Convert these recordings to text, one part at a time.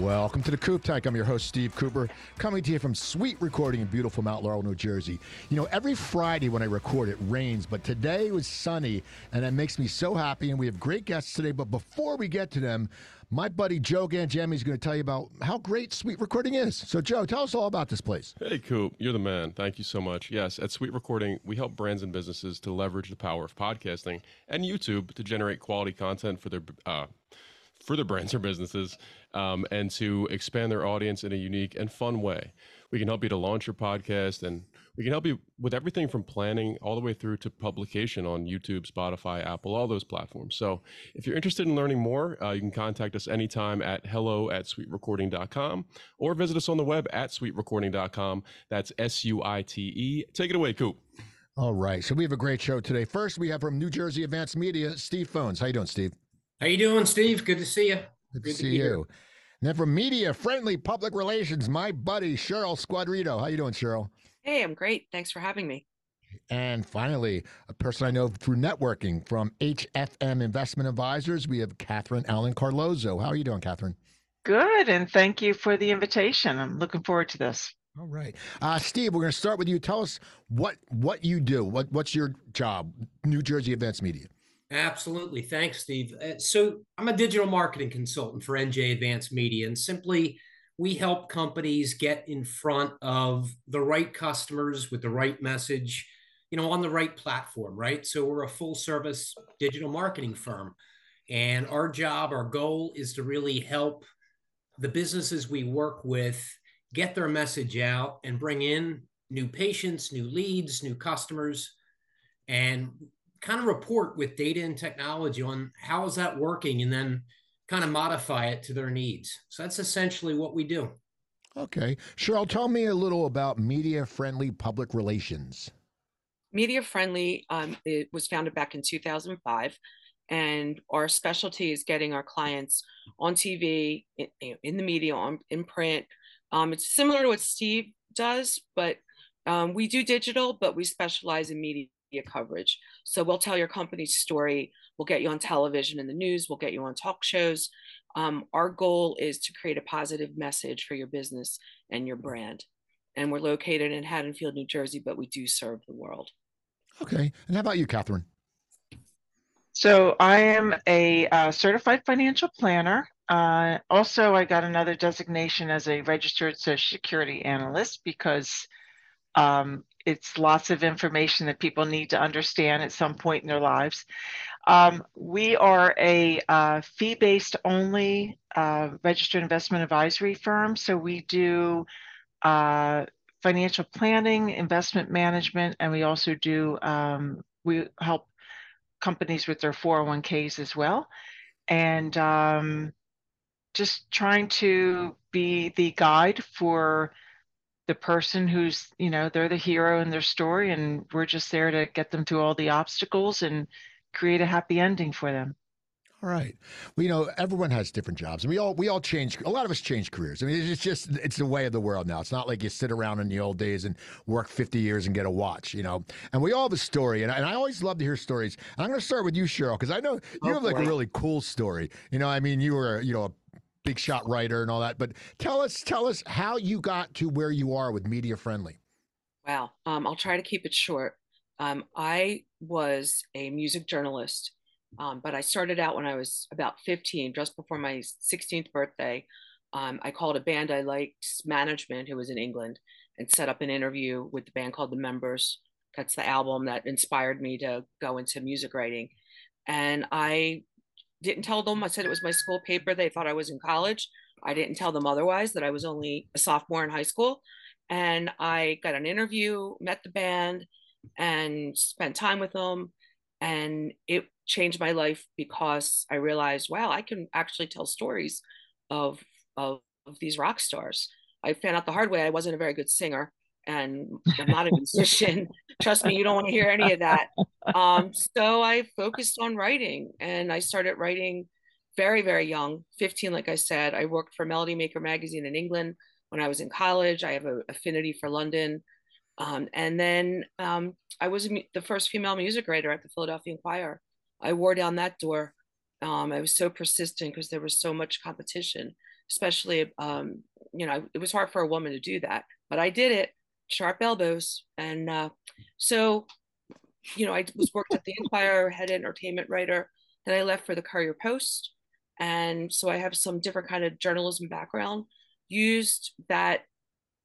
Welcome to the Coop Tank. I'm your host, Steve Cooper, coming to you from Suite Recording in beautiful Mount Laurel, New Jersey. You know, every Friday when I record, it rains, but today was sunny, and it makes me so happy. And we have great guests today. But before we get to them, my buddy Joe Gangemi is going to tell you about how great Suite Recording is. So, Joe, tell us all about this place. Hey, Coop, you're the man. Thank you so much. Yes, at Suite Recording, we help brands and businesses to leverage the power of podcasting and YouTube to generate quality content for their uh, for their brands or businesses um, and to expand their audience in a unique and fun way. We can help you to launch your podcast and we can help you with everything from planning all the way through to publication on YouTube, Spotify, Apple, all those platforms. So if you're interested in learning more, uh, you can contact us anytime at hello at suiterecording.com or visit us on the web at suiterecording.com. That's S U I T E. Take it away, Coop. All right. So we have a great show today. First, we have from New Jersey Advanced Media, Steve Fones. How you doing, Steve? How you doing, Steve? Good to see you. Good, Good to see you. Here. And then from Media Friendly Public Relations, my buddy Cheryl Squadrito. How you doing, Cheryl? Hey, I'm great. Thanks for having me. And finally, a person I know through networking from HFM Investment Advisors, we have Catherine Allen Carlozzo. How are you doing, Catherine? Good, and thank you for the invitation. I'm looking forward to this. All right, uh, Steve. We're going to start with you. Tell us what what you do. What what's your job? New Jersey Advanced Media. Absolutely. Thanks, Steve. Uh, so, I'm a digital marketing consultant for NJ Advanced Media, and simply we help companies get in front of the right customers with the right message, you know, on the right platform, right? So, we're a full service digital marketing firm. And our job, our goal is to really help the businesses we work with get their message out and bring in new patients, new leads, new customers. And kind of report with data and technology on how is that working and then kind of modify it to their needs. So that's essentially what we do. Okay. Cheryl, tell me a little about media friendly public relations. Media friendly, um, it was founded back in 2005. And our specialty is getting our clients on TV, in, in the media, on, in print. Um, it's similar to what Steve does, but um, we do digital, but we specialize in media coverage. So we'll tell your company's story. We'll get you on television and the news. We'll get you on talk shows. Um, our goal is to create a positive message for your business and your brand. And we're located in Haddonfield, New Jersey, but we do serve the world. Okay. And how about you, Catherine? So I am a uh, certified financial planner. Uh, also, I got another designation as a registered Social Security analyst because um, it's lots of information that people need to understand at some point in their lives. Um, we are a uh, fee based only uh, registered investment advisory firm. So we do uh, financial planning, investment management, and we also do, um, we help companies with their 401ks as well. And um, just trying to be the guide for the person who's you know they're the hero in their story and we're just there to get them through all the obstacles and create a happy ending for them. All right. Well you know everyone has different jobs and we all we all change a lot of us change careers. I mean it's just it's the way of the world now. It's not like you sit around in the old days and work 50 years and get a watch you know? And we all have a story and I, and I always love to hear stories. And i'm going to start with you cheryl because i know you oh, have like boy. a really cool story. You know i mean you were you know a big shot writer and all that. But tell us, tell us how you got to where you are with Media Friendly. Wow. Um, I'll try to keep it short. Um, I was a music journalist, um, but I started out when I was about 15, just before my 16th birthday. Um, I called a band I liked management, who was in England, and set up an interview with the band called The Members. That's the album that inspired me to go into music writing. And I didn't tell them. I said it was my school paper. They thought I was in college. I didn't tell them otherwise that I was only a sophomore in high school. And I got an interview, met the band, and spent time with them. And it changed my life because I realized, wow, I can actually tell stories of, of, of these rock stars. I found out the hard way I wasn't a very good singer and I'm not a musician. Trust me, you don't want to hear any of that. Um, so I focused on writing and I started writing very, very young, 15, like I said. I worked for Melody Maker magazine in England when I was in college. I have an affinity for London. Um, and then um, I was the first female music writer at the Philadelphia Inquirer. I wore down that door. Um, I was so persistent because there was so much competition especially um, you know it was hard for a woman to do that, but I did it. Sharp elbows, and uh, so you know I was worked at the Inquirer, head entertainment writer. Then I left for the Courier Post, and so I have some different kind of journalism background. Used that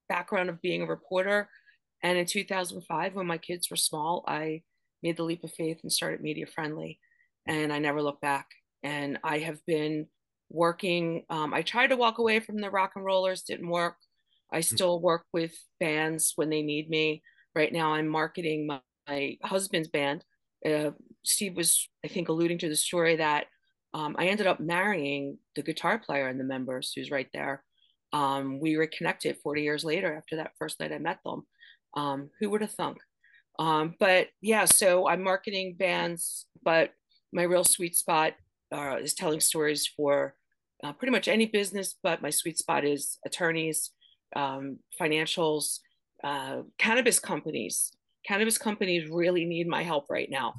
background of being a reporter, and in 2005, when my kids were small, I made the leap of faith and started Media Friendly, and I never looked back. And I have been working. Um, I tried to walk away from the rock and rollers, didn't work. I hmm. still work with bands when they need me. Right now, I'm marketing my, my husband's band. Uh, Steve was, I think, alluding to the story that um, I ended up marrying the guitar player and the members who's right there. Um, we reconnected 40 years later after that first night I met them. Um, who would have thunk? Um, but yeah, so I'm marketing bands, but my real sweet spot uh, is telling stories for uh, pretty much any business, but my sweet spot is attorneys, um, financials, uh, cannabis companies. Cannabis companies really need my help right now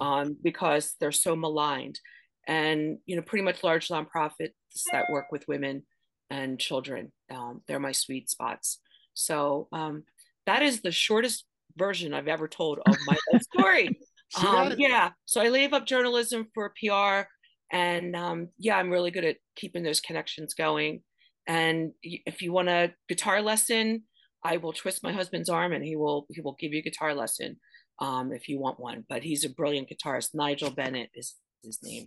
um, because they're so maligned. And, you know, pretty much large nonprofits that work with women and children, um, they're my sweet spots. So um, that is the shortest version I've ever told of my story. um, yeah. So I leave up journalism for PR. And um, yeah, I'm really good at keeping those connections going. And if you want a guitar lesson, I will twist my husband's arm and he will he will give you a guitar lesson um, if you want one. But he's a brilliant guitarist. Nigel Bennett is his name.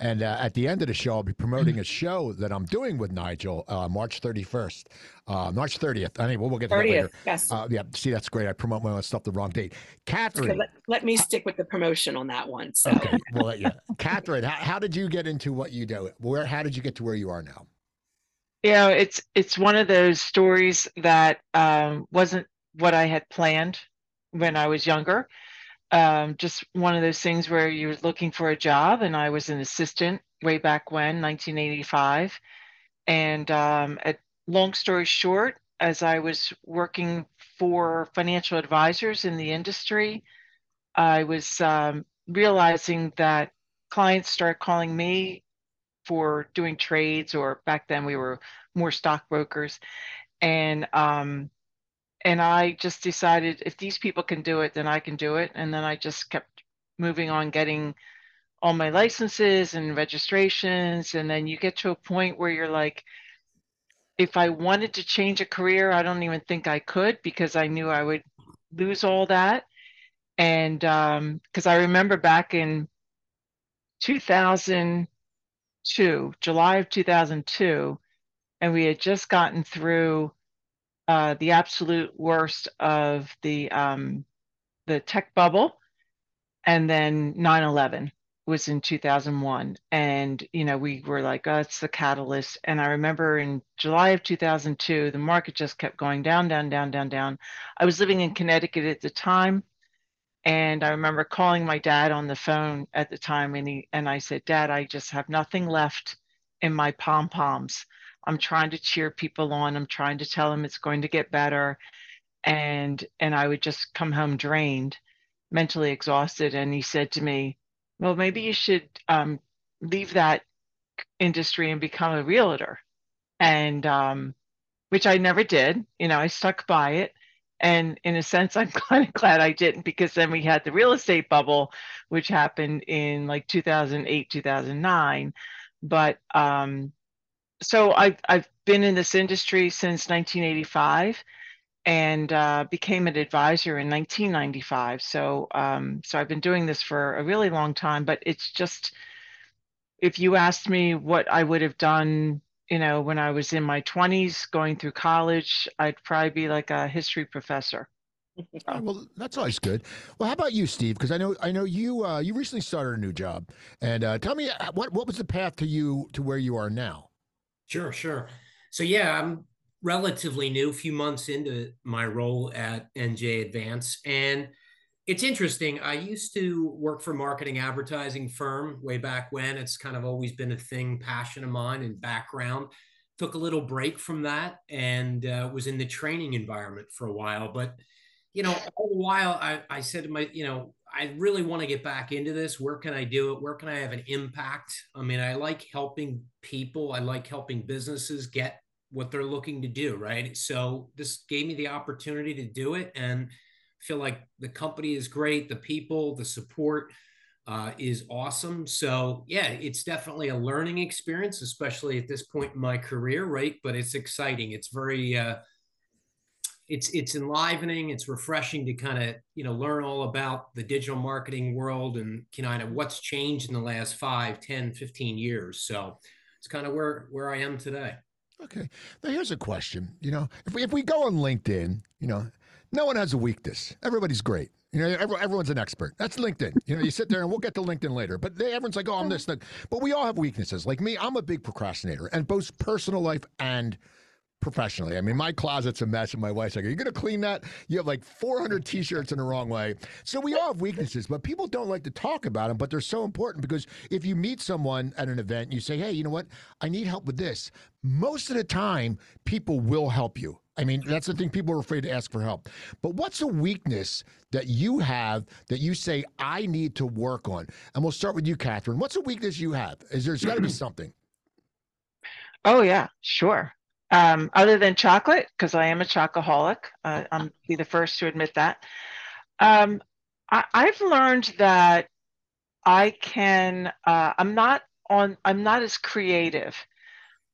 And uh, at the end of the show, I'll be promoting a show that I'm doing with Nigel uh, March 31st, uh, March 30th. Anyway, we'll get to 30th, that later. Yes. Uh, yeah. See, that's great. I promote my own stuff the wrong date. Catherine. let, let, me stick with the promotion on that one. So. Okay. Well, yeah. Catherine, how, how did you get into what you do? Where? How did you get to where you are now? You know, it's it's one of those stories that um, wasn't what I had planned when I was younger um, just one of those things where you're looking for a job, and I was an assistant way back when, 1985. And um, at long story short, as I was working for financial advisors in the industry, I was um, realizing that clients start calling me for doing trades, or back then we were more stockbrokers. And um, and I just decided if these people can do it, then I can do it. And then I just kept moving on, getting all my licenses and registrations. And then you get to a point where you're like, if I wanted to change a career, I don't even think I could because I knew I would lose all that. And because um, I remember back in 2002, July of 2002, and we had just gotten through uh, the absolute worst of the um, the tech bubble, and then 9/11 was in 2001, and you know we were like, oh, it's the catalyst. And I remember in July of 2002, the market just kept going down, down, down, down, down. I was living in Connecticut at the time. And I remember calling my dad on the phone at the time, and he and I said, "Dad, I just have nothing left in my pom poms. I'm trying to cheer people on. I'm trying to tell them it's going to get better. And and I would just come home drained, mentally exhausted. And he said to me, Well, maybe you should um, leave that industry and become a realtor. And um, which I never did. You know, I stuck by it. And in a sense, I'm kind of glad I didn't because then we had the real estate bubble, which happened in like 2008, 2009. But um, so I've I've been in this industry since 1985, and uh, became an advisor in 1995. So um, so I've been doing this for a really long time. But it's just if you asked me what I would have done, you know, when I was in my 20s, going through college, I'd probably be like a history professor. well, that's always good. Well, how about you, Steve? Because I know I know you uh, you recently started a new job, and uh, tell me uh, what what was the path to you to where you are now. Sure, sure. So yeah, I'm relatively new, a few months into my role at NJ Advance, and it's interesting. I used to work for a marketing advertising firm way back when. It's kind of always been a thing, passion of mine and background. Took a little break from that and uh, was in the training environment for a while. But you know, all the while I, I said to my, you know, I really want to get back into this. Where can I do it? Where can I have an impact? I mean, I like helping people. I like helping businesses get what they're looking to do, right? So this gave me the opportunity to do it and feel like the company is great, the people, the support uh, is awesome. So yeah, it's definitely a learning experience, especially at this point in my career, right? But it's exciting. It's very uh, it's it's enlivening it's refreshing to kind of you know learn all about the digital marketing world and kind of what's changed in the last 5 10 15 years so it's kind of where where i am today okay now here's a question you know if we, if we go on linkedin you know no one has a weakness everybody's great you know, everyone's an expert. That's LinkedIn. You know, you sit there and we'll get to LinkedIn later. But they, everyone's like, oh, I'm this. But we all have weaknesses. Like me, I'm a big procrastinator, and both personal life and professionally. I mean, my closet's a mess, and my wife's like, "Are you going to clean that?" You have like 400 T-shirts in the wrong way. So we all have weaknesses, but people don't like to talk about them. But they're so important because if you meet someone at an event, and you say, "Hey, you know what? I need help with this." Most of the time, people will help you. I mean, that's the thing. People are afraid to ask for help. But what's a weakness that you have that you say I need to work on? And we'll start with you, Catherine. What's a weakness you have? Is there's got to be something? Oh yeah, sure. Um, other than chocolate, because I am a chocoholic, uh, I'm be the first to admit that. Um, I, have learned that I can. Uh, I'm not on. I'm not as creative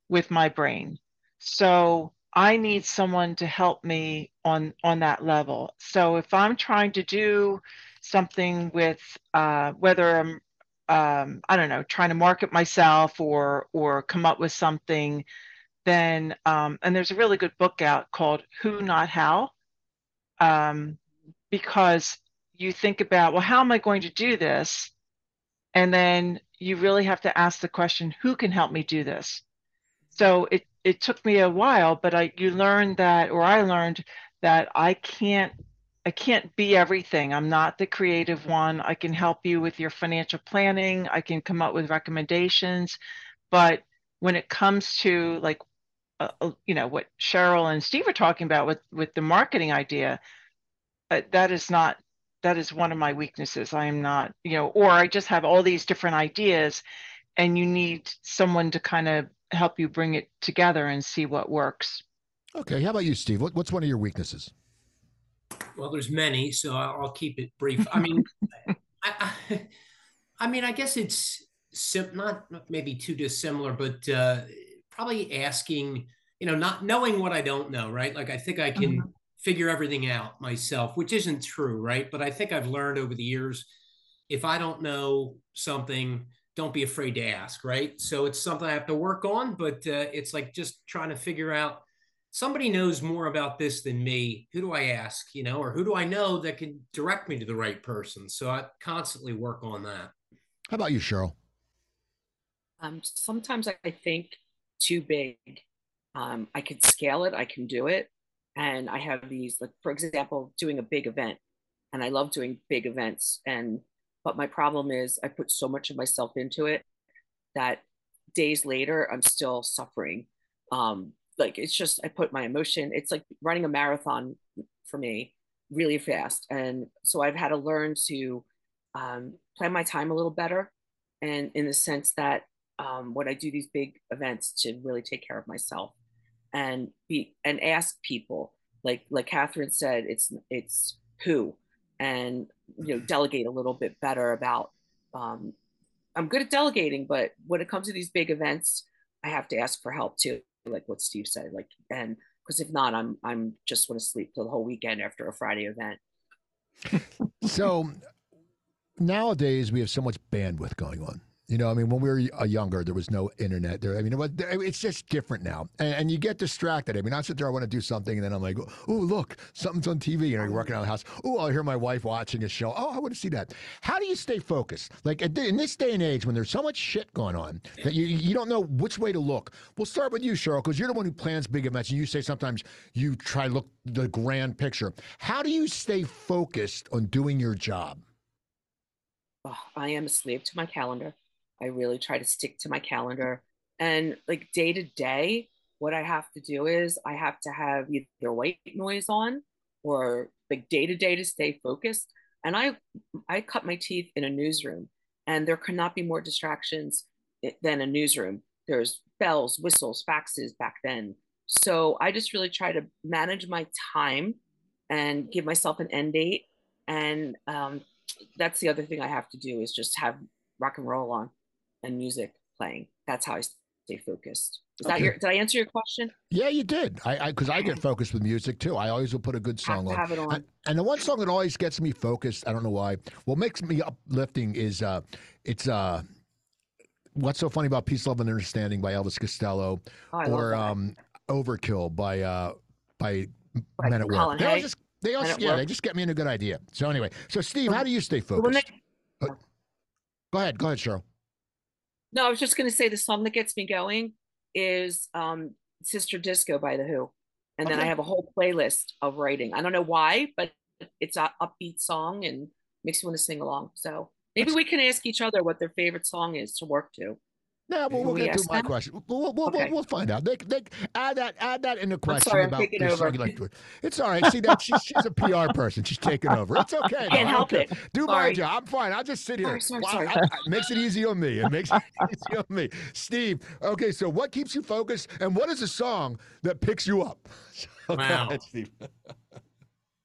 with my brain, so I need someone to help me on on that level. So if I'm trying to do something with uh, whether I'm um, I don't know, trying to market myself or or come up with something then um, and there's a really good book out called Who Not How, um, because you think about well, how am I going to do this, and then you really have to ask the question, who can help me do this? So it it took me a while, but I you learned that, or I learned that I can't I can't be everything. I'm not the creative one. I can help you with your financial planning. I can come up with recommendations, but when it comes to like uh, uh, you know what Cheryl and Steve are talking about with with the marketing idea. Uh, that is not that is one of my weaknesses. I am not you know, or I just have all these different ideas, and you need someone to kind of help you bring it together and see what works. Okay, how about you, Steve? What, what's one of your weaknesses? Well, there's many, so I'll keep it brief. I mean, I, I, I, mean, I guess it's sim- not maybe too dissimilar, but uh, probably asking, you know, not knowing what I don't know, right? Like I think I can mm-hmm. figure everything out myself, which isn't true, right? But I think I've learned over the years if I don't know something, don't be afraid to ask, right? So it's something I have to work on, but uh, it's like just trying to figure out somebody knows more about this than me. Who do I ask, you know, or who do I know that can direct me to the right person? So I constantly work on that. How about you, Cheryl? Um, sometimes I think too big. Um, I can scale it, I can do it. And I have these, like, for example, doing a big event. And I love doing big events. And, but my problem is I put so much of myself into it that days later, I'm still suffering. Um, like, it's just, I put my emotion, it's like running a marathon for me really fast. And so I've had to learn to um, plan my time a little better. And in the sense that um, when I do these big events to really take care of myself and be and ask people like like Catherine said it's it's who and you know delegate a little bit better about um, I'm good at delegating but when it comes to these big events I have to ask for help too like what Steve said like and because if not I'm I'm just want to sleep till the whole weekend after a Friday event. So nowadays we have so much bandwidth going on you know, I mean, when we were uh, younger, there was no internet. There, I mean, it it's just different now, and, and, you get distracted. I mean, I sit there, I want to do something, and then I'm like, oh, look, something's on TV. You know, you're working on the house. Oh, I'll hear my wife watching a show. Oh, I want to see that. How do you stay focused? Like in this day and age, when there's so much shit going on that you you don't know which way to look. We'll start with you, Cheryl, because you're the one who plans big events, and you say sometimes you try to look the grand picture. How do you stay focused on doing your job? Oh, I am a slave to my calendar. I really try to stick to my calendar. And like day to day, what I have to do is I have to have either white noise on or like day to day to stay focused. And I I cut my teeth in a newsroom, and there cannot be more distractions than a newsroom. There's bells, whistles, faxes back then. So I just really try to manage my time and give myself an end date. And um, that's the other thing I have to do is just have rock and roll on and music playing. That's how I stay focused. Is okay. that your? Did I answer your question? Yeah, you did. I because I, I, get focused with music too. I always will put a good song on. Have it on. And, and, the one song that always gets me focused, I don't know why. What makes me uplifting is uh, it's uh, what's so funny about Peace, Love, and Understanding by Elvis Costello, oh, or um, Overkill by uh, by like Men at Work. They all just they all yeah, work. they just get me in a good idea. So anyway, so Steve, how do you stay focused? They... Uh, go ahead, go ahead, Cheryl. No, I was just going to say the song that gets me going is um, Sister Disco by The Who. And okay. then I have a whole playlist of writing. I don't know why, but it's an upbeat song and makes you want to sing along. So maybe we can ask each other what their favorite song is to work to. Yeah, well, we'll we get to my them? question. We'll, we'll, okay. we'll, find out. They, they add that add that in the question sorry, about the song you like. It's all right. See that she's, she's a PR person. She's taking over. It's okay. Can't help it. Do sorry. my job. I'm fine. I'll just sit here. Sorry, sorry, sorry. I, I, makes it easy on me. It makes it easy on me. Steve. Okay, so what keeps you focused, and what is a song that picks you up? wow. Ahead, Steve.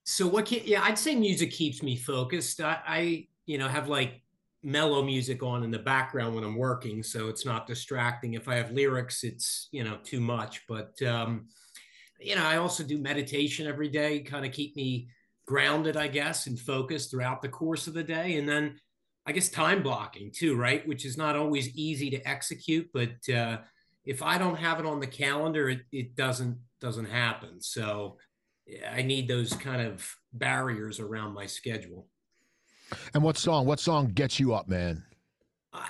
so what? Can, yeah, I'd say music keeps me focused. I, I you know have like mellow music on in the background when I'm working, so it's not distracting. If I have lyrics, it's you know too much. But um, you know, I also do meditation every day, kind of keep me grounded, I guess, and focused throughout the course of the day. And then I guess time blocking too, right? Which is not always easy to execute, but uh, if I don't have it on the calendar, it, it doesn't doesn't happen. So I need those kind of barriers around my schedule. And what song? What song gets you up, man? I,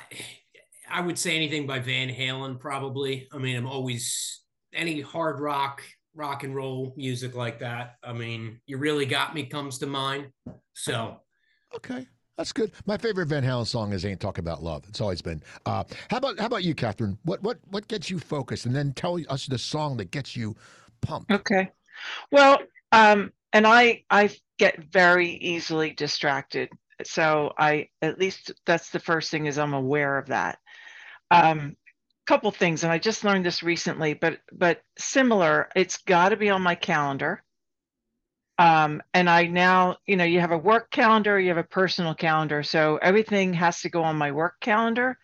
I would say anything by Van Halen, probably. I mean, I'm always any hard rock, rock and roll music like that. I mean, you really got me comes to mind. So, okay. That's good. My favorite Van Halen song is "Ain't Talking About Love." It's always been. Uh, how about how about you, Catherine? What what what gets you focused, and then tell us the song that gets you pumped. Okay. Well, um, and I I get very easily distracted so i at least that's the first thing is i'm aware of that. Um couple things and i just learned this recently but but similar it's got to be on my calendar. Um, and i now you know you have a work calendar you have a personal calendar so everything has to go on my work calendar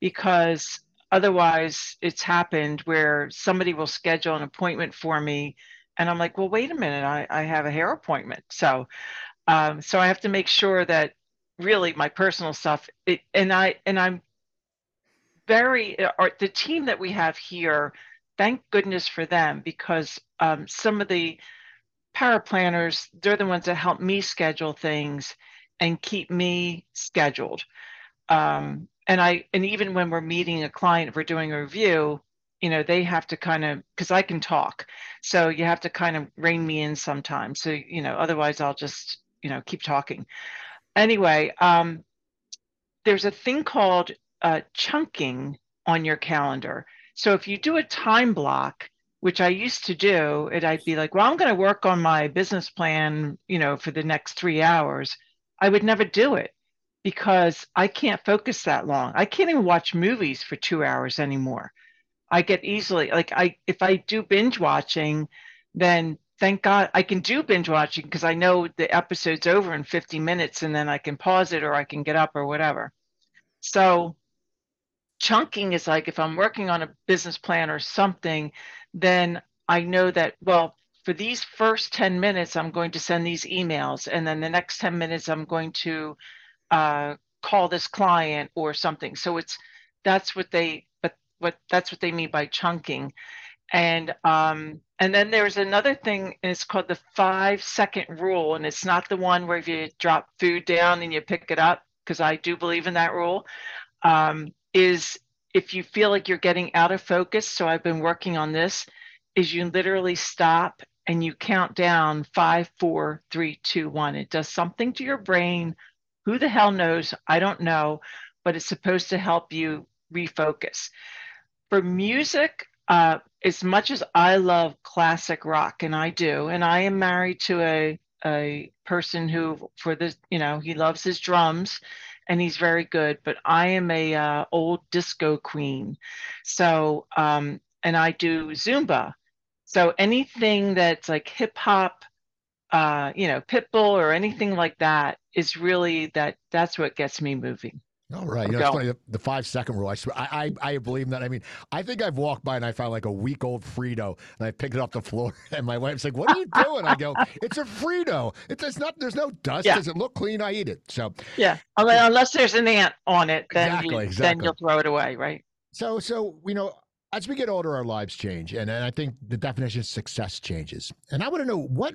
because otherwise it's happened where somebody will schedule an appointment for me and i'm like well wait a minute i, I have a hair appointment. So um, so I have to make sure that really my personal stuff, it, and I and I'm very or the team that we have here. Thank goodness for them because um, some of the power planners they're the ones that help me schedule things and keep me scheduled. Um, and I and even when we're meeting a client, if we're doing a review, you know they have to kind of because i can talk so you have to kind of rein me in sometimes so you know otherwise i'll just you know keep talking. Anyway um, there's a thing called uh, chunking on your calendar. So if you do a time block which i used to do it i'd be like well i'm going to work on my business plan you know for the next three hours. I would never do it because i can't focus that long. I can't even watch movies for two hours anymore. I get easily like i if i do binge watching then thank God I can do binge watching because I know the episode's over in 50 minutes and then I can pause it or I can get up or whatever. So chunking is like if I'm working on a business plan or something, then I know that, well, for these first 10 minutes, I'm going to send these emails. And then the next 10 minutes, I'm going to uh, call this client or something. So it's that's what they, but what that's what they mean by chunking and um, and then there's another thing it's called the five second rule and it's not the one where if you drop food down and you pick it up because i do believe in that rule um, is if you feel like you're getting out of focus so i've been working on this is you literally stop and you count down five four three two one. It does something to your brain. Who the hell knows? I don't know but it's supposed to help you refocus. For music uh, as much as I love classic rock, and I do, and I am married to a a person who, for this, you know, he loves his drums and he's very good, but I am a uh, old disco queen. So, um, and I do Zumba. So anything that's like hip hop, uh, you know, Pitbull or anything like that is really that that's what gets me moving. All right. You know, it's funny, the, the, five second rule. I, I, I believe that. I mean, I think I've walked by and I found like a week old Frito and I picked it off the floor and my wife's like, what are you doing? I go, it's a Frito. It's, it's not, there's no dust. Yeah. Does it look clean? I eat it. So, yeah. Unless there's an ant on it, then, exactly, you, exactly. then you'll throw it away. Right. So, so, you know, as we get older, our lives change. And, and I think the definition of success changes. And I want to know what,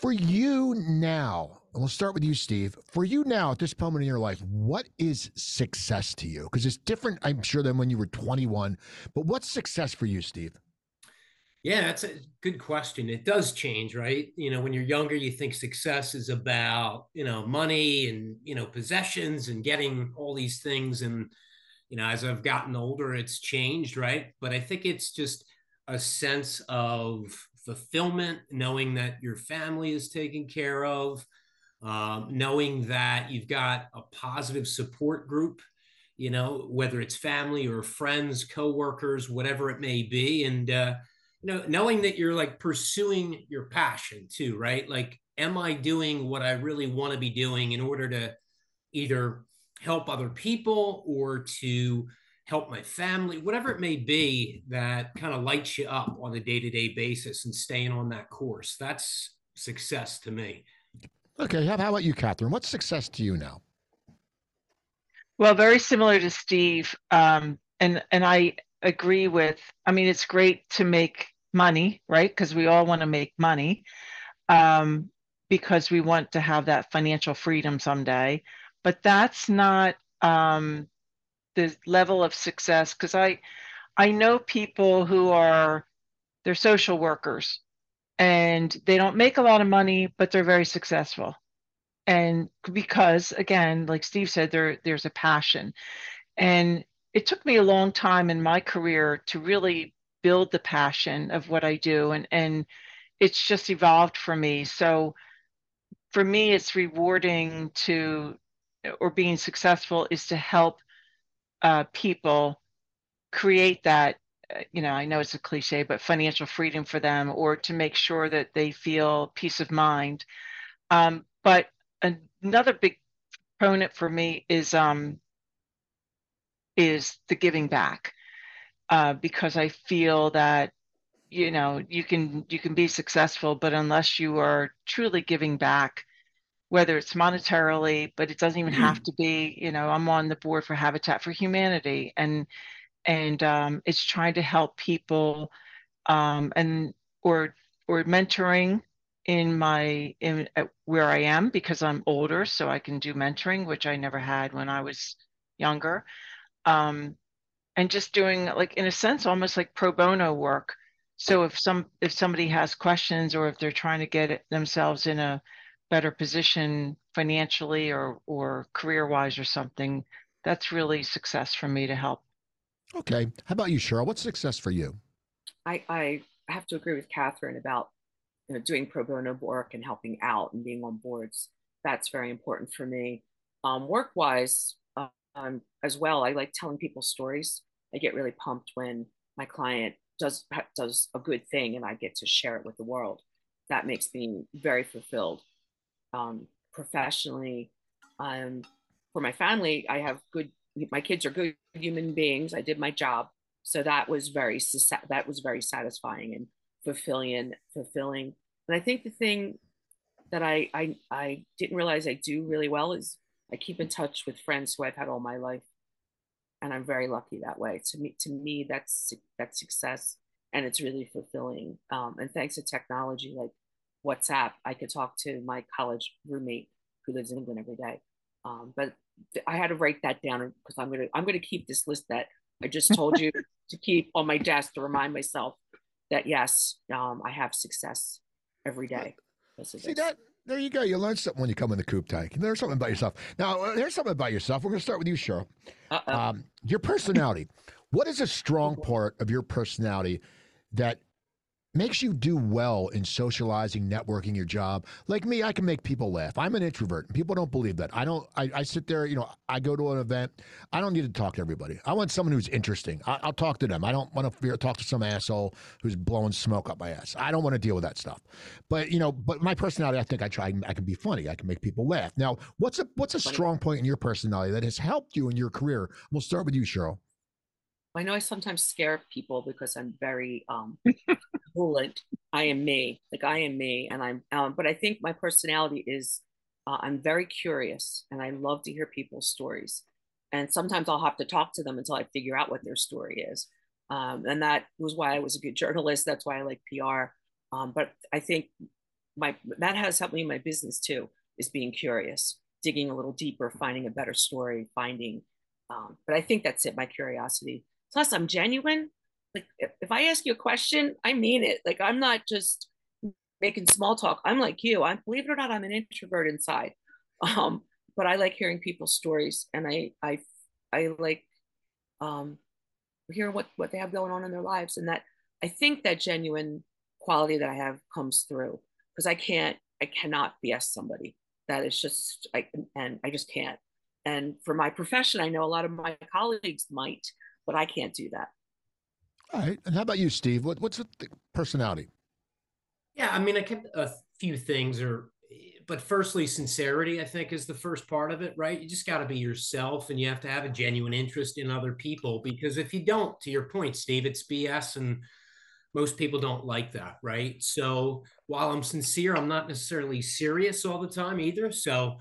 for you now, we'll start with you, Steve. For you now, at this moment in your life, what is success to you? Because it's different, I'm sure, than when you were 21. But what's success for you, Steve? Yeah, that's a good question. It does change, right? You know, when you're younger, you think success is about, you know, money and, you know, possessions and getting all these things. And, you know, as I've gotten older, it's changed, right? But I think it's just a sense of fulfillment, knowing that your family is taken care of, um, knowing that you've got a positive support group, you know, whether it's family or friends, coworkers, whatever it may be, and uh, you know, knowing that you're like pursuing your passion too, right? Like, am I doing what I really want to be doing in order to either help other people or to help my family, whatever it may be that kind of lights you up on a day to day basis and staying on that course. That's success to me. Okay. How, about you, Catherine? What's success to you now? Well, very similar to Steve. Um, and, and I agree with, I mean, it's great to make money, right? Because we all want to make money um, because we want to have that financial freedom someday. But that's not um, the level of success. Because I, I know people who are, they're social workers and they don't make a lot of money, but they're very successful. And because again, like Steve said, there there's a passion. And it took me a long time in my career to really build the passion of what I do. And and it's just evolved for me. So for me, it's rewarding to or being successful is to help uh, people create that you know, I know it's a cliche, but financial freedom for them or to make sure that they feel peace of mind. Um, but another big component for me is um, is the giving back uh, because I feel that you know you can you can be successful, but unless you are truly giving back, whether it's monetarily, but it doesn't even mm-hmm. have to be. You know, I'm on the board for Habitat for Humanity, and and um, it's trying to help people um, and or or mentoring in my in where I am because I'm older, so I can do mentoring, which I never had when I was younger, um, and just doing like in a sense almost like pro bono work. So if some if somebody has questions or if they're trying to get themselves in a better position financially or or career wise or something, that's really success for me to help Okay. How about you, Cheryl? What's success for you? I, I have to agree with Catherine about you know, doing pro bono work and helping out and being on boards. That's very important for me. Um, work wise, um, as well, I like telling people stories. I get really pumped when my client does does a good thing and I get to share it with the world. That makes me very fulfilled. Um, professionally, um, for my family, I have good my kids are good human beings. I did my job, so that was very that was very satisfying and fulfilling. Fulfilling. And I think the thing that I I I didn't realize I do really well is I keep in touch with friends who I've had all my life, and I'm very lucky that way. To me, to me, that's that's success, and it's really fulfilling. Um, and thanks to technology like WhatsApp, I could talk to my college roommate who lives in England every day. Um, but I had to write that down because I'm gonna I'm gonna keep this list that I just told you to keep on my desk to remind myself that yes, um, I have success every day. See that? There you go. You learn something when you come in the coop tank. You learn something about yourself. Now, uh, here's something about yourself. We're going to start with you, Cheryl. Um, your personality. what is a strong part of your personality that makes you do well in socializing, networking your job. Like me, I can make people laugh. I'm an introvert. And people don't believe that. I don't, I, I, sit there, you know, I go to an event. I don't need to talk to everybody. I want someone who's interesting. I, will talk to them. I don't want to talk to some asshole who's blowing smoke up my ass. I don't want to deal with that stuff. But, you know, but my personality, I think I try, I can be funny. I can make people laugh. Now, what's a, what's a strong point in your personality that has helped you in your career? We'll start with you, Cheryl. I know I sometimes scare people because I'm very um bullet. I am me, like I am me, and I'm. Um, but I think my personality is uh, I'm very curious, and I love to hear people's stories. And sometimes I'll have to talk to them until I figure out what their story is. Um, and that was why I was a good journalist. That's why I like PR. Um, but I think my that has helped me in my business too. Is being curious, digging a little deeper, finding a better story, finding. Um, but I think that's it. My curiosity Plus, I'm genuine. Like if I ask you a question, I mean it. Like I'm not just making small talk. I'm like you. I believe it or not, I'm an introvert inside. Um, but I like hearing people's stories, and I I I like um, hear what what they have going on in their lives, and that I think that genuine quality that I have comes through because I can't I cannot BS somebody. That is just I and I just can't. And for my profession, I know a lot of my colleagues might, but I can't do that. All right. And how about you, Steve? What, what's the personality? Yeah, I mean, I kept a few things, or but firstly, sincerity. I think is the first part of it, right? You just got to be yourself, and you have to have a genuine interest in other people. Because if you don't, to your point, Steve, it's BS, and most people don't like that, right? So while I'm sincere, I'm not necessarily serious all the time either. So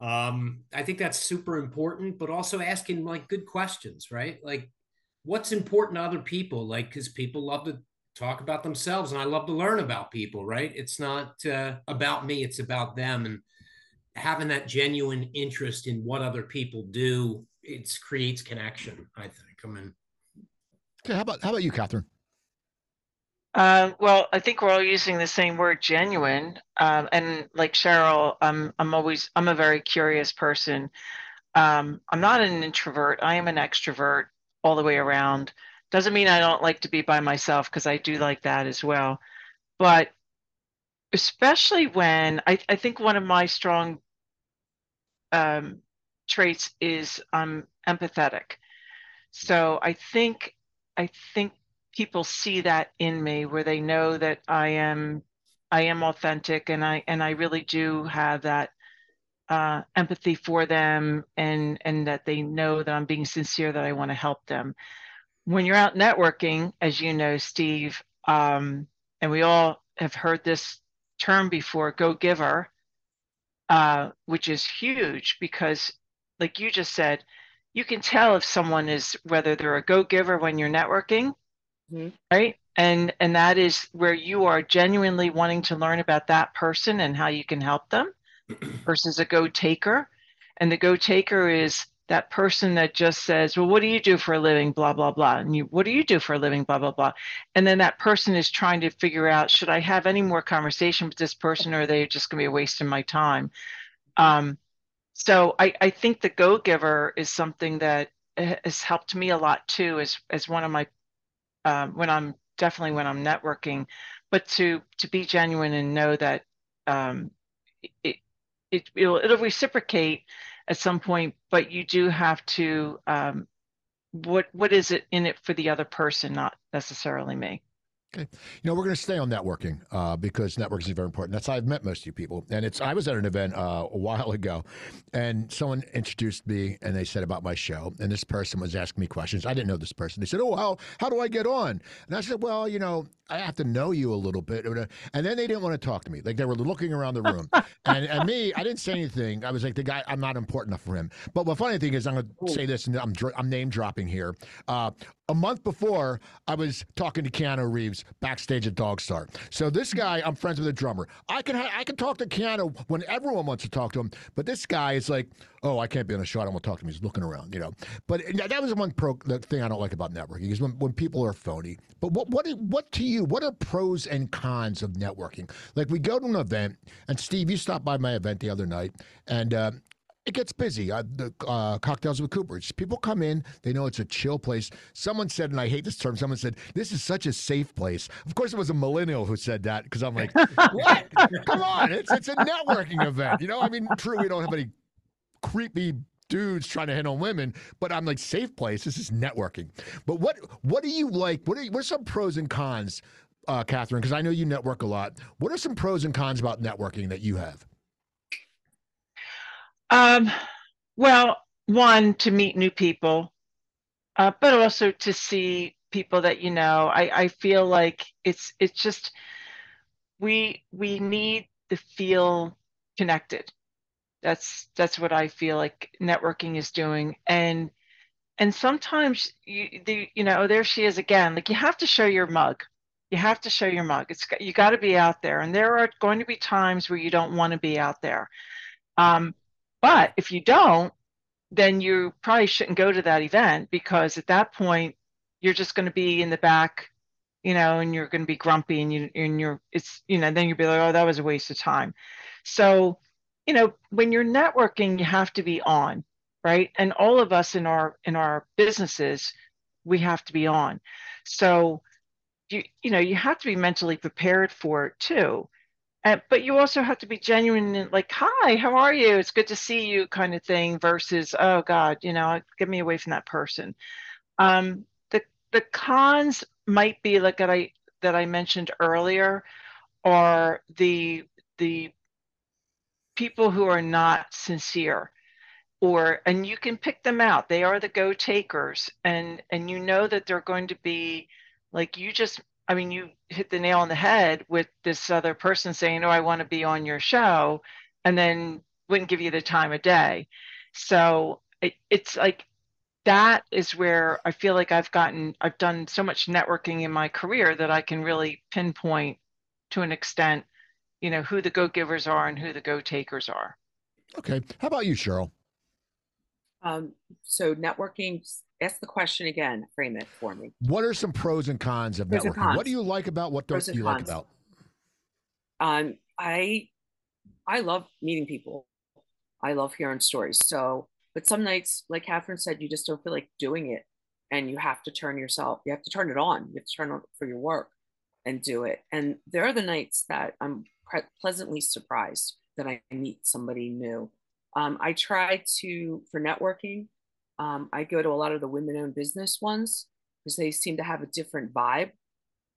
um, I think that's super important, but also asking like good questions, right? Like what's important to other people like because people love to talk about themselves and i love to learn about people right it's not uh, about me it's about them and having that genuine interest in what other people do it creates connection i think i mean okay how about how about you catherine uh, well, I think we're all using the same word, genuine. Um, and like Cheryl, I'm I'm always I'm a very curious person. Um, I'm not an introvert. I am an extrovert all the way around. Doesn't mean I don't like to be by myself because I do like that as well. But especially when I, I think one of my strong um, traits is I'm empathetic. So I think I think people see that in me where they know that I am I am authentic and I and I really do have that uh, empathy for them and and that they know that I'm being sincere that I want to help them. When you're out networking, as you know, Steve, um, and we all have heard this term before, go giver, uh, which is huge because, like you just said, you can tell if someone is whether they're a go giver when you're networking, mm-hmm. right? And and that is where you are genuinely wanting to learn about that person and how you can help them versus a go taker. And the go taker is that person that just says, Well, what do you do for a living? Blah, blah, blah. And you, what do you do for a living? Blah, blah, blah. And then that person is trying to figure out, should I have any more conversation with this person or are they just going to be wasting my time? Um, so I, I think the go giver is something that has helped me a lot too, as, as one of my, um, when I'm definitely when I'm networking, but to, to be genuine and know that um, it, it it'll, it'll reciprocate at some point, but you do have to um, what what is it in it for the other person, not necessarily me. Okay. You know, we're going to stay on networking uh, because networking is very important. That's how I've met most of you people. And it's I was at an event uh, a while ago, and someone introduced me, and they said about my show, and this person was asking me questions. I didn't know this person. They said, "Oh, how how do I get on?" And I said, "Well, you know, I have to know you a little bit. And then they didn't want to talk to me. Like they were looking around the room. and, and me, I didn't say anything. I was like, the guy, I'm not important enough for him. But the funny thing is, I'm going to say this, and I'm, I'm name dropping here. Uh, a month before, I was talking to Keanu Reeves backstage at Dogstar. So this guy, I'm friends with the drummer. I can ha- I can talk to Keanu when everyone wants to talk to him, but this guy is like, oh, I can't be on a show. I don't want to talk to him. He's looking around, you know. But that was the one pro the thing I don't like about networking is when, when people are phony. But what what what to you? What are pros and cons of networking? Like we go to an event, and Steve, you stopped by my event the other night, and uh, it gets busy. Uh, the uh, cocktails with Cooper. People come in, they know it's a chill place. Someone said, and I hate this term. Someone said, "This is such a safe place." Of course, it was a millennial who said that because I'm like, "What? come on! It's it's a networking event." You know, I mean, true, we don't have any creepy dudes trying to hit on women, but I'm like safe place. This is networking. But what what do you like? What are what are some pros and cons, uh, Catherine? Because I know you network a lot. What are some pros and cons about networking that you have? Um, well, one to meet new people, uh, but also to see people that you know. I I feel like it's it's just we we need to feel connected that's that's what I feel like networking is doing. And and sometimes you the you know there she is again. Like you have to show your mug. You have to show your mug. It's you got to be out there, and there are going to be times where you don't want to be out there. Um, but if you don't, then you probably shouldn't go to that event because at that point you're just going to be in the back, you know, and you're going to be grumpy, and you and you're it's you know then you'll be like, oh, that was a waste of time. So you know, when you're networking, you have to be on, right? And all of us in our in our businesses, we have to be on. So you you know, you have to be mentally prepared for it too. Uh, but you also have to be genuine and like, hi, how are you? It's good to see you, kind of thing, versus, oh God, you know, get me away from that person. Um, the the cons might be like that I that I mentioned earlier, are the the people who are not sincere or and you can pick them out. They are the go takers and and you know that they're going to be like you just i mean you hit the nail on the head with this other person saying oh i want to be on your show and then wouldn't give you the time of day. So it, it's like that is where i feel like i've gotten i've done so much networking in my career that i can really pinpoint to an extent you know who the go givers are and who the go takers are. Okay, how about you, Cheryl? Um, so networking. Ask the question again. Frame it for me. What are some pros and cons of pros networking? Cons. What do you like about? What don't you like about? Um, I I love meeting people. I love hearing stories. So, but some nights, like Catherine said, you just don't feel like doing it, and you have to turn yourself. You have to turn it on. You have to turn on for your work and do it. And there are the nights that I'm pre- pleasantly surprised that I meet somebody new. Um, I try to, for networking, um, I go to a lot of the women owned business ones because they seem to have a different vibe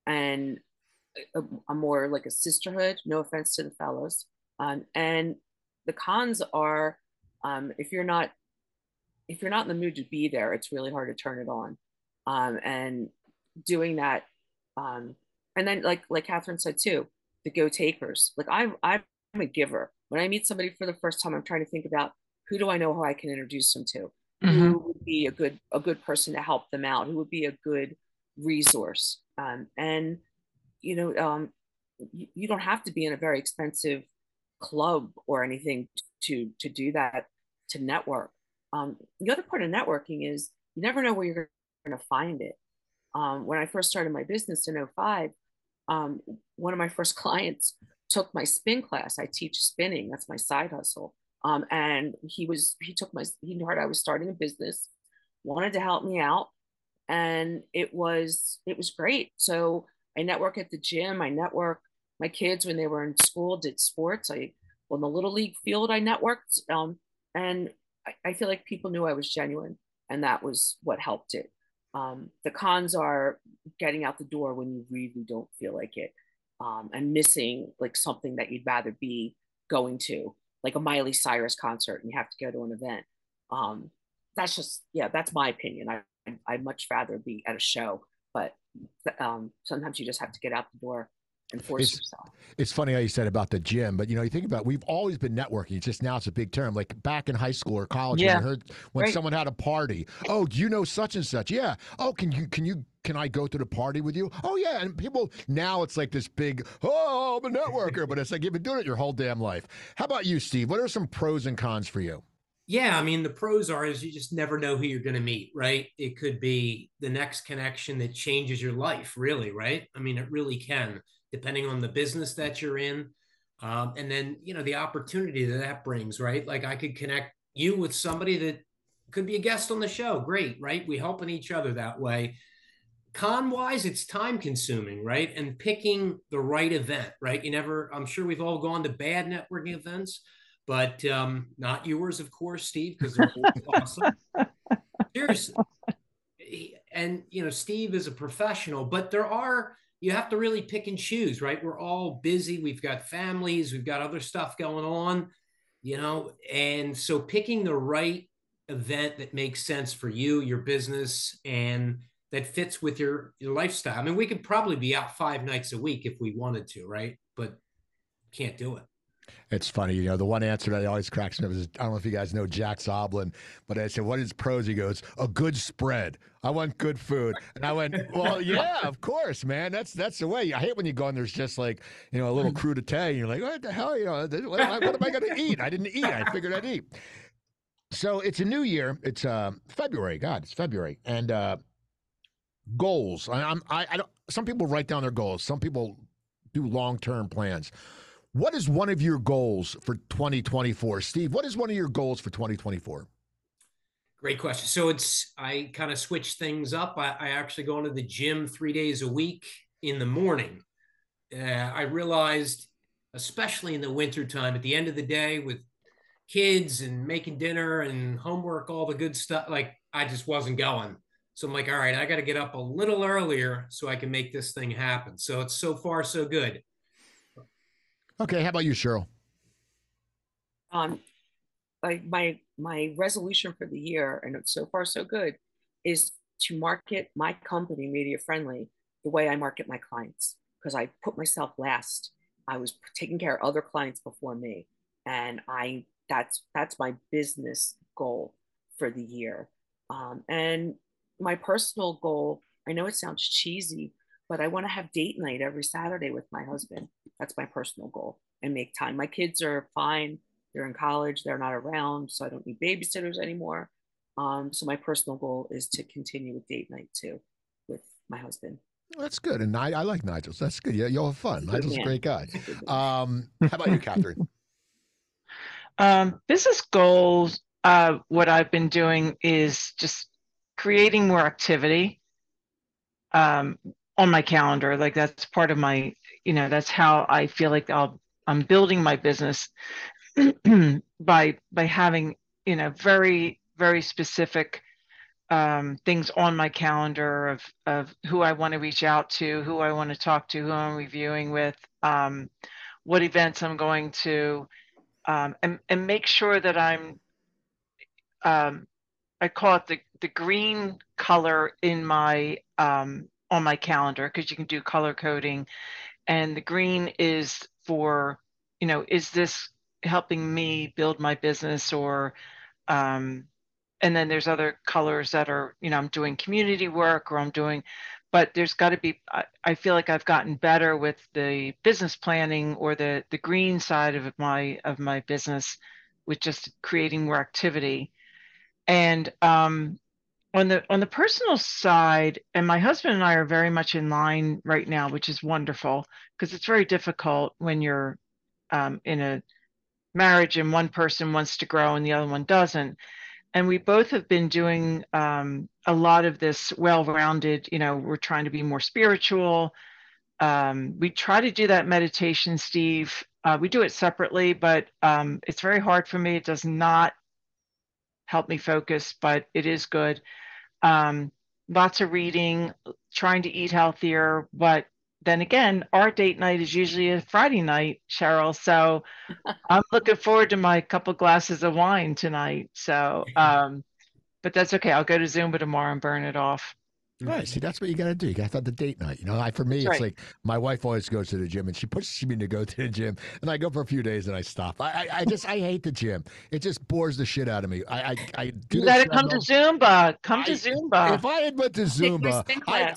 and a, a, more like a sisterhood. No offense to the fellows. Um, and the cons are um, if you're not if you're not in the mood to be there, it's really hard to turn it on. Um, and doing that, um, and then like like Catherine said too, the go takers. Like I'm I'm a giver. When I meet somebody for the first time, I'm trying to think about who do I know who I can introduce them to? Mm-hmm. Who would be a good a good person to help them out? Who would be a good resource? Um, and you know, um, you, you don't have to be in a very expensive club or anything to to do that to network. Um, the other part of networking is you never know where you're going to find it. Um, when I first started my business in 05, um, one of my first clients took my spin class. I teach spinning. That's my side hustle. Um, and he was he took my he heard I was starting a business, wanted to help me out, and it was it was great. So I network at the gym. I network my kids when they were in school did sports. I on the little league field I networked, um, and I, I feel like people knew I was genuine, and that was what helped it. Um, the cons are getting out the door when you really don't feel like it um, and missing like something that you'd rather be going to, like a Miley Cyrus concert, and you have to go to an event. Um, that's just, yeah, that's my opinion. I, I'd much rather be at a show, but um, sometimes you just have to get out the door and force it's, yourself. It's funny how you said about the gym, but you know, you think about we've always been networking. It's just now it's a big term. Like back in high school or college, yeah. when I heard when right. someone had a party. Oh, do you know such and such? Yeah. Oh, can you can you can I go to the party with you? Oh yeah. And people now it's like this big, oh, I'm a networker, but it's like you've been doing it your whole damn life. How about you, Steve? What are some pros and cons for you? Yeah, I mean the pros are is you just never know who you're going to meet, right? It could be the next connection that changes your life, really, right? I mean, it really can depending on the business that you're in. Um, and then, you know, the opportunity that that brings, right? Like I could connect you with somebody that could be a guest on the show. Great, right? We helping each other that way. Con wise, it's time consuming, right? And picking the right event, right? You never, I'm sure we've all gone to bad networking events, but um, not yours, of course, Steve, because they're awesome. Seriously. And, you know, Steve is a professional, but there are, you have to really pick and choose, right? We're all busy. We've got families, we've got other stuff going on, you know, and so picking the right event that makes sense for you, your business, and that fits with your, your lifestyle. I mean, we could probably be out five nights a week if we wanted to, right? But can't do it. It's funny, you know, the one answer that always cracks me up is I don't know if you guys know Jack Soblin, but I said, What is pros? He goes, A good spread. I want good food. And I went, Well, yeah, of course, man. That's that's the way. I hate when you go and there's just like, you know, a little crudité and you're like, What the hell? You know, what am I, I gonna eat? I didn't eat. I figured I'd eat. So it's a new year. It's uh, February. God, it's February. And uh, goals. I, I'm I, I don't some people write down their goals. Some people do long term plans. What is one of your goals for 2024? Steve, what is one of your goals for 2024? Great question. So it's I kind of switch things up. I, I, actually go into the gym three days a week in the morning. Uh, I realized, especially in the wintertime, at the end of the day with kids and making dinner and homework, all the good stuff, like I just wasn't going. So I'm like, all right, I got to get up a little earlier so I can make this thing happen. So it's so far so good. Okay, how about you, Cheryl? Um, like my my resolution for the year, and it's so far so good, is to market my company media friendly the way I market my clients because I put myself last. I was taking care of other clients before me, and I that's that's my business goal for the year. Um, and my personal goal, I know it sounds cheesy, but I want to have date night every Saturday with my husband. That's my personal goal and make time. My kids are fine. They're in college. They're not around. So I don't need babysitters anymore. Um, so my personal goal is to continue with date night too with my husband. That's good. And I, I like Nigel's. That's good. Yeah, you'll have fun. Nigel's a great guy. Um, how about you, Catherine? Um, business goals, uh, what I've been doing is just creating more activity. Um, on my calendar like that's part of my you know that's how i feel like i'll i'm building my business by by having you know very very specific um, things on my calendar of of who i want to reach out to who i want to talk to who i'm reviewing with um, what events i'm going to um, and, and make sure that i'm um, i call it the the green color in my um, on my calendar because you can do color coding. And the green is for you know is this helping me build my business or um, and then there's other colors that are you know i'm doing community work or i'm doing but there's got to be I, I, feel like i've gotten better with the business planning or the the green side of my of my business with just creating more activity. And um, on the on the personal side and my husband and i are very much in line right now which is wonderful because it's very difficult when you're um, in a marriage and one person wants to grow and the other one doesn't. And we both have been doing um, a lot of this well-rounded you know we're trying to be more spiritual. Um, we try to do that meditation steve. Uh, we do it separately but um, it's very hard for me. It does not help me focus but it is good um, lots of reading, trying to eat healthier. But then again, our date night is usually a Friday night, Cheryl. So I'm looking forward to my couple glasses of wine tonight. So, um, but that's okay. I'll go to Zumba tomorrow and burn it off. Mm-hmm. Right. See, that's what you got to do. You got to have the date night. You know, I, for me, it's right. like my wife always goes to the gym and she pushes me to go to the gym, and I go for a few days and I stop. I, I, I just, I hate the gym. It just bores the shit out of me. I, I, I do. You got to come to Zumba. Come to Zumba. If I had went to Zumba, I,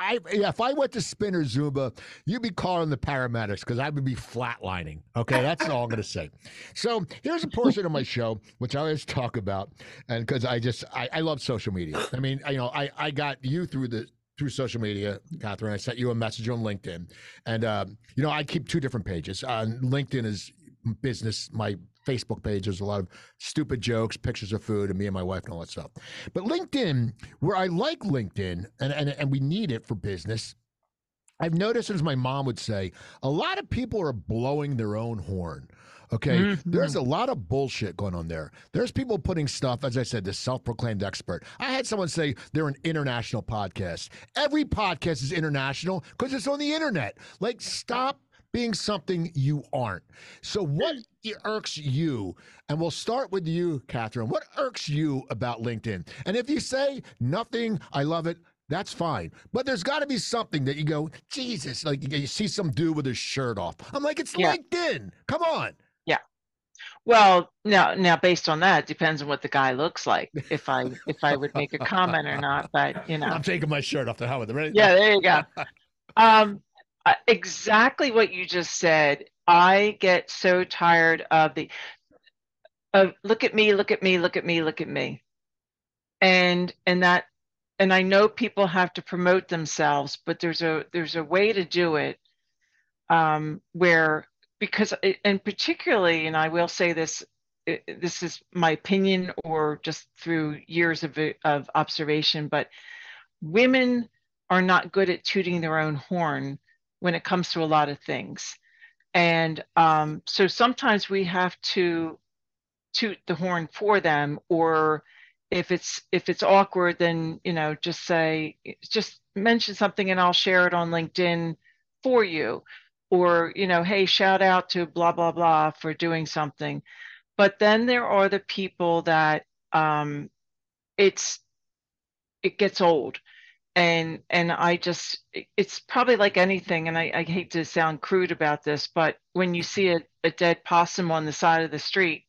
I if I went to spinner Zumba, you'd be calling the paramedics because I would be flatlining. Okay, that's all I'm to say. So here's a portion of my show which I always talk about, and because I just I, I love social media. I mean, I, you know, I I got you through the through social media, Catherine. I sent you a message on LinkedIn, and um, you know I keep two different pages. Uh, LinkedIn is business. My Facebook page. There's a lot of stupid jokes, pictures of food, and me and my wife and all that stuff. But LinkedIn, where I like LinkedIn, and and, and we need it for business. I've noticed, as my mom would say, a lot of people are blowing their own horn. Okay. Mm-hmm. There's a lot of bullshit going on there. There's people putting stuff, as I said, the self proclaimed expert. I had someone say they're an international podcast. Every podcast is international because it's on the internet. Like, stop being something you aren't. So, what irks you? And we'll start with you, Catherine. What irks you about LinkedIn? And if you say nothing, I love it. That's fine. But there's got to be something that you go, Jesus, like you see some dude with his shirt off. I'm like, it's yeah. LinkedIn. Come on. Yeah. Well, now now based on that, depends on what the guy looks like. If I if I would make a comment or not, but you know, I'm taking my shirt off the hell with it. Yeah, there you go. um, uh, exactly what you just said. I get so tired of the of look at me, look at me, look at me, look at me, and and that and I know people have to promote themselves, but there's a there's a way to do it um, where because and particularly and i will say this this is my opinion or just through years of, of observation but women are not good at tooting their own horn when it comes to a lot of things. And um, so sometimes we have to toot the horn for them or if it's if it's awkward then you know just say just mention something and i'll share it on linkedin for you. Or you know hey shout out to blah blah blah for doing something. But then there are the people that um it's it gets old and and i just it's probably like anything and i, I hate to sound crude about this but when you see a, a dead possum on the side of the street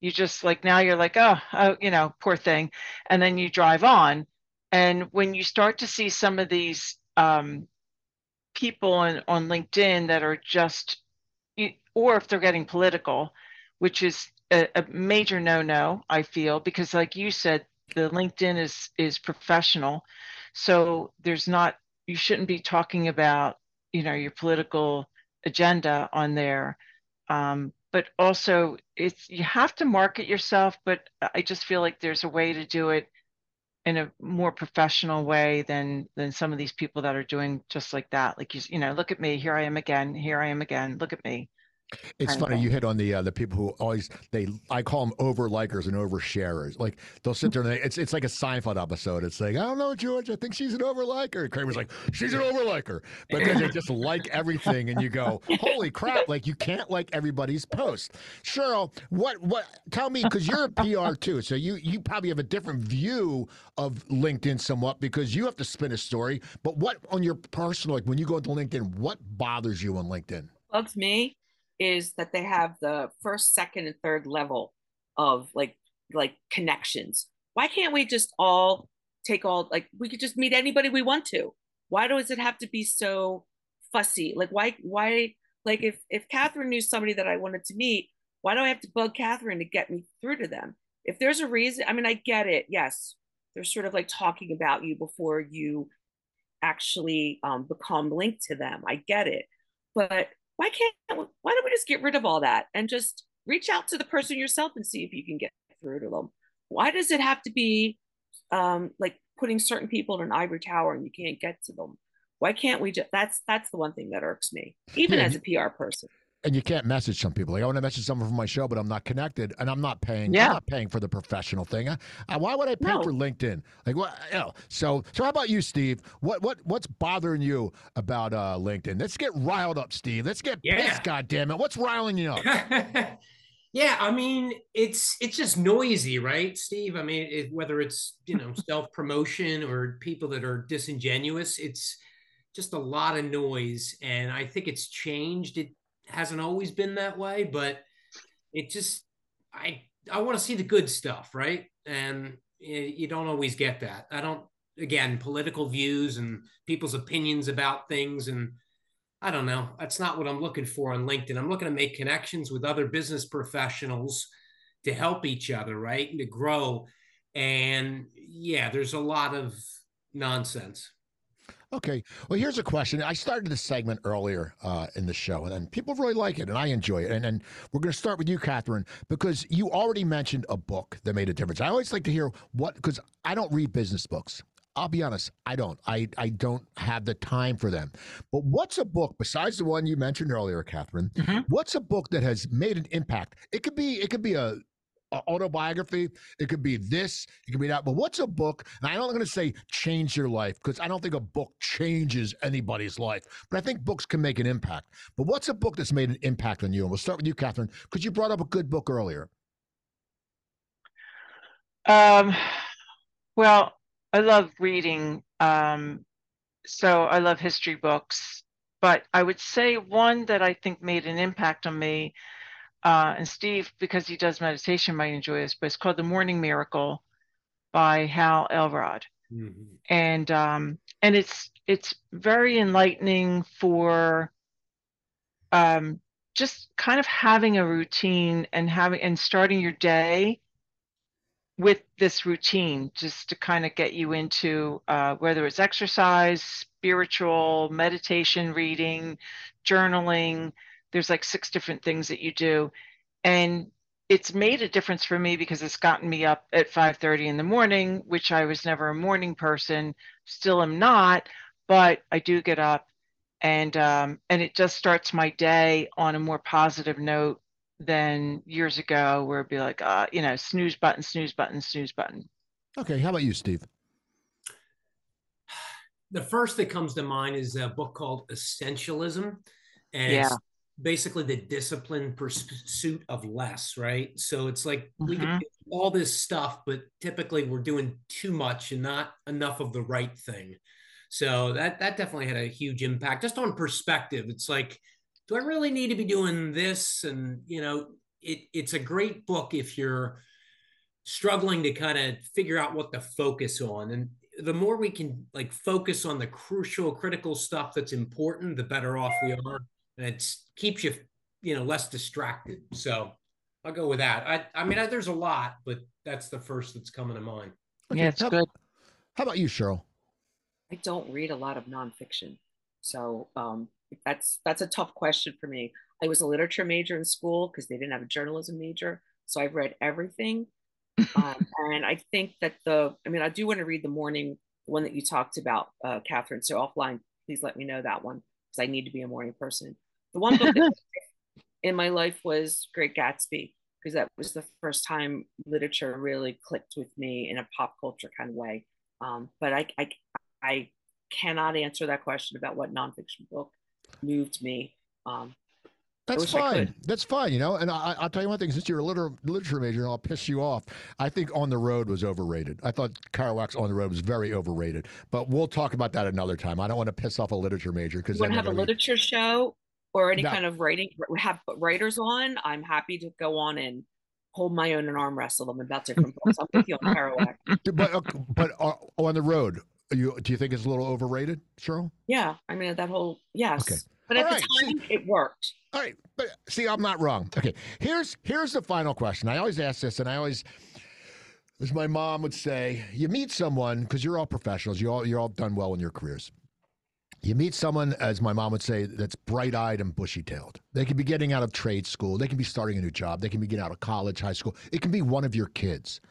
you just like now you're like oh, oh you know poor thing and then you drive on and when you start to see some of these um, people on, on LinkedIn that are just, or if they're getting political, which is a, a major no-no, I feel, because like you said, the LinkedIn is is professional, so there's not you shouldn't be talking about you know your political agenda on there. Um, but also it's you have to market yourself but i just feel like there's a way to do it in a more professional way than than some of these people that are doing just like that like you, you know look at me here i am again here i am again look at me it's funny you hit on the uh, the people who always they I call them over likers and over sharers. Like they'll sit there and they, it's it's like a Seinfeld episode. It's like I don't know George, I think she's an over liker. Kramer's like she's an over liker, but then they just like everything, and you go, holy crap! Like you can't like everybody's post. Cheryl, what what? Tell me because you're a PR too, so you you probably have a different view of LinkedIn somewhat because you have to spin a story. But what on your personal like when you go into LinkedIn, what bothers you on LinkedIn? Bugs me is that they have the first, second, and third level of like like connections. Why can't we just all take all like we could just meet anybody we want to? Why does it have to be so fussy? Like why why like if if Catherine knew somebody that I wanted to meet, why do I have to bug Catherine to get me through to them? If there's a reason, I mean, I get it. Yes, they're sort of like talking about you before you actually um, become linked to them. I get it, but why can't why don't we just get rid of all that and just reach out to the person yourself and see if you can get through to them? Why does it have to be um, like putting certain people in an ivory tower and you can't get to them? Why can't we just that's that's the one thing that irks me even yeah, as a pr person and you can't message some people. Like I want to message someone from my show, but I'm not connected, and I'm not paying. Yeah. I'm not paying for the professional thing. I, I, why would I pay no. for LinkedIn? Like what? You know, so so how about you, Steve? What what what's bothering you about uh, LinkedIn? Let's get riled up, Steve. Let's get yeah. pissed. God damn it! What's riling you up? yeah, I mean it's it's just noisy, right, Steve? I mean, it, whether it's you know self promotion or people that are disingenuous, it's just a lot of noise, and I think it's changed. It hasn't always been that way, but it just I I want to see the good stuff, right? And you don't always get that. I don't again political views and people's opinions about things and I don't know. That's not what I'm looking for on LinkedIn. I'm looking to make connections with other business professionals to help each other, right? And to grow. And yeah, there's a lot of nonsense. Okay. Well, here's a question. I started this segment earlier uh, in the show, and, and people really like it, and I enjoy it. And, and we're going to start with you, Catherine, because you already mentioned a book that made a difference. I always like to hear what, because I don't read business books. I'll be honest, I don't. I, I don't have the time for them. But what's a book besides the one you mentioned earlier, Catherine? Mm-hmm. What's a book that has made an impact? It could be it could be a autobiography. It could be this. It could be that. But what's a book? And I'm not going to say change your life because I don't think a book changes anybody's life. But I think books can make an impact. But what's a book that's made an impact on you? And we'll start with you, Catherine, because you brought up a good book earlier. Um, well, I love reading. Um, so I love history books. But I would say one that I think made an impact on me uh, and Steve, because he does meditation, might enjoy this, but it's called The Morning Miracle by Hal Elrod. Mm-hmm. And um, and it's it's very enlightening for um, just kind of having a routine and having and starting your day with this routine just to kind of get you into uh, whether it's exercise, spiritual, meditation, reading, journaling, there's like six different things that you do. And it's made a difference for me because it's gotten me up at 5:30 in the morning which I was never a morning person still am not but I do get up. And um, and it just starts my day on a more positive note than years ago where it'd be like uh, you know snooze button snooze button snooze button. Okay how about you Steve? The first that comes to mind is a book called essentialism. And yeah basically the disciplined pursuit of less, right? So it's like mm-hmm. we can do all this stuff, but typically we're doing too much and not enough of the right thing. So that that definitely had a huge impact just on perspective. It's like, do I really need to be doing this? And you know, it it's a great book if you're struggling to kind of figure out what to focus on. And the more we can like focus on the crucial, critical stuff that's important, the better off we are and it keeps you you know less distracted. So i'll go with that. I i mean I, there's a lot but that's the first that's coming to mind. Okay, yeah it's how, good. how about you cheryl? I don't read a lot of nonfiction so um that's that's a tough question for me. I was a literature major in school because they didn't have a journalism major so i've read everything. Um, and i think that the i mean i do want to read the morning one that you talked about uh, catherine so offline please let me know that one because i need to be a morning person the one book in my life was Great Gatsby because that was the first time literature really clicked with me in a pop culture kind of way. Um, but I, I, I cannot answer that question about what nonfiction book moved me. Um, that's fine. That's fine. You know, and I, will tell you one thing. Since you're a liter- literature major, and I'll piss you off. I think On the Road was overrated. I thought Kerouac's On the Road was very overrated. But we'll talk about that another time. I don't want to piss off a literature major because we want to have a literature show or any no. kind of writing have writers on, I'm happy to go on and hold my own and arm wrestle them about different books. I'm with you on Kerouac. But uh, but uh, on the road, you do you think it's a little overrated, Cheryl? Yeah, I mean that whole yes. Okay. But at the time, see, it worked. All right, but see, I'm not wrong. Okay, here's here's the final question. I always ask this, and I always, as my mom would say, you meet someone because you're all professionals. You all you're all done well in your careers. You meet someone, as my mom would say, that's bright eyed and bushy tailed. They could be getting out of trade school. They can be starting a new job. They can be getting out of college, high school. It can be one of your kids.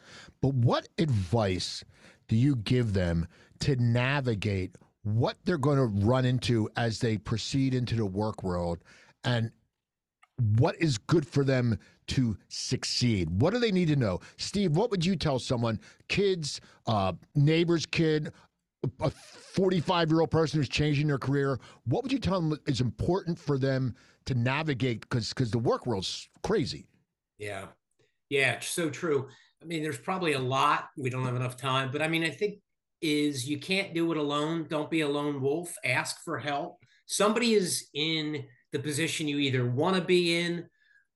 But what advice do you give them to navigate what they're going to run into as they proceed into the work world and what is good for them to succeed? What do they need to know? Steve, what would you tell someone, kids, uh, neighbor's kid, a 45 year old person who's changing their career, what would you tell them is important for them to navigate? Because because the work world's crazy. Yeah, yeah, so true. I mean, there's probably a lot. We don't have enough time, but I mean, I think is you can't do it alone. Don't be a lone wolf. Ask for help. Somebody is in the position you either want to be in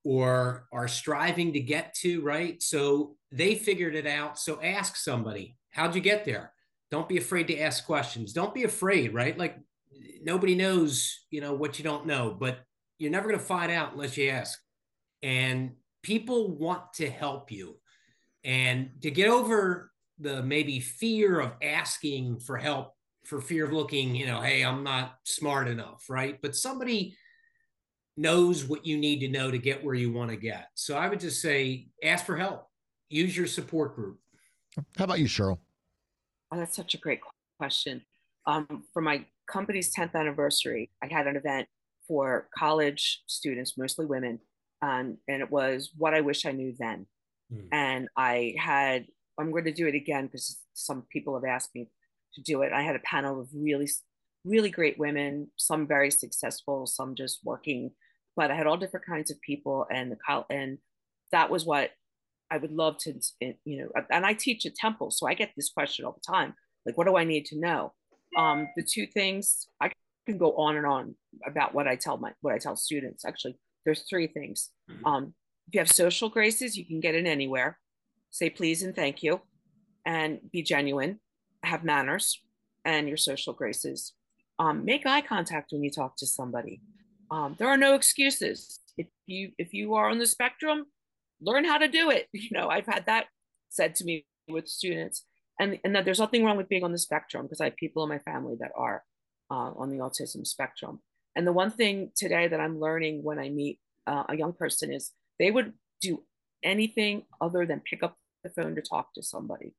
or are striving to get to, right? So they figured it out. So ask somebody, how'd you get there? Don't be afraid to ask questions don't be afraid right like nobody knows you know what you don't know but you're never going to find out unless you ask and people want to help you and to get over the maybe fear of asking for help for fear of looking, you know, hey, I'm not smart enough, right? But somebody knows what you need to know to get where you want to get. So I would just say ask for help. Use your support group. How about you, Cheryl? Oh, that's such a great question. Um, for my company's 10th anniversary, I had an event for college students, mostly women, um, and it was what I wish I knew then. Mm. And I had, I'm going to do it again because some people have asked me to do it. I had a panel of really, really great women, some very successful, some just working, but I had all different kinds of people, and the and that was what I would love to, you know. And I teach at Temple, so I get this question all the time, like, what do I need to know? Um, the two things I can go on and on about what I tell my what I tell students. Actually, there's three things. Mm-hmm. Um, if you have social graces, you can get in anywhere. Say please and thank you, and be genuine. Have manners and your social graces. Um, make eye contact when you talk to somebody. Um, there are no excuses. If you if you are on the spectrum, learn how to do it. You know, I've had that said to me with students, and and that there's nothing wrong with being on the spectrum because I have people in my family that are uh, on the autism spectrum. And the one thing today that I'm learning when I meet uh, a young person is they would do anything other than pick up the phone to talk to somebody.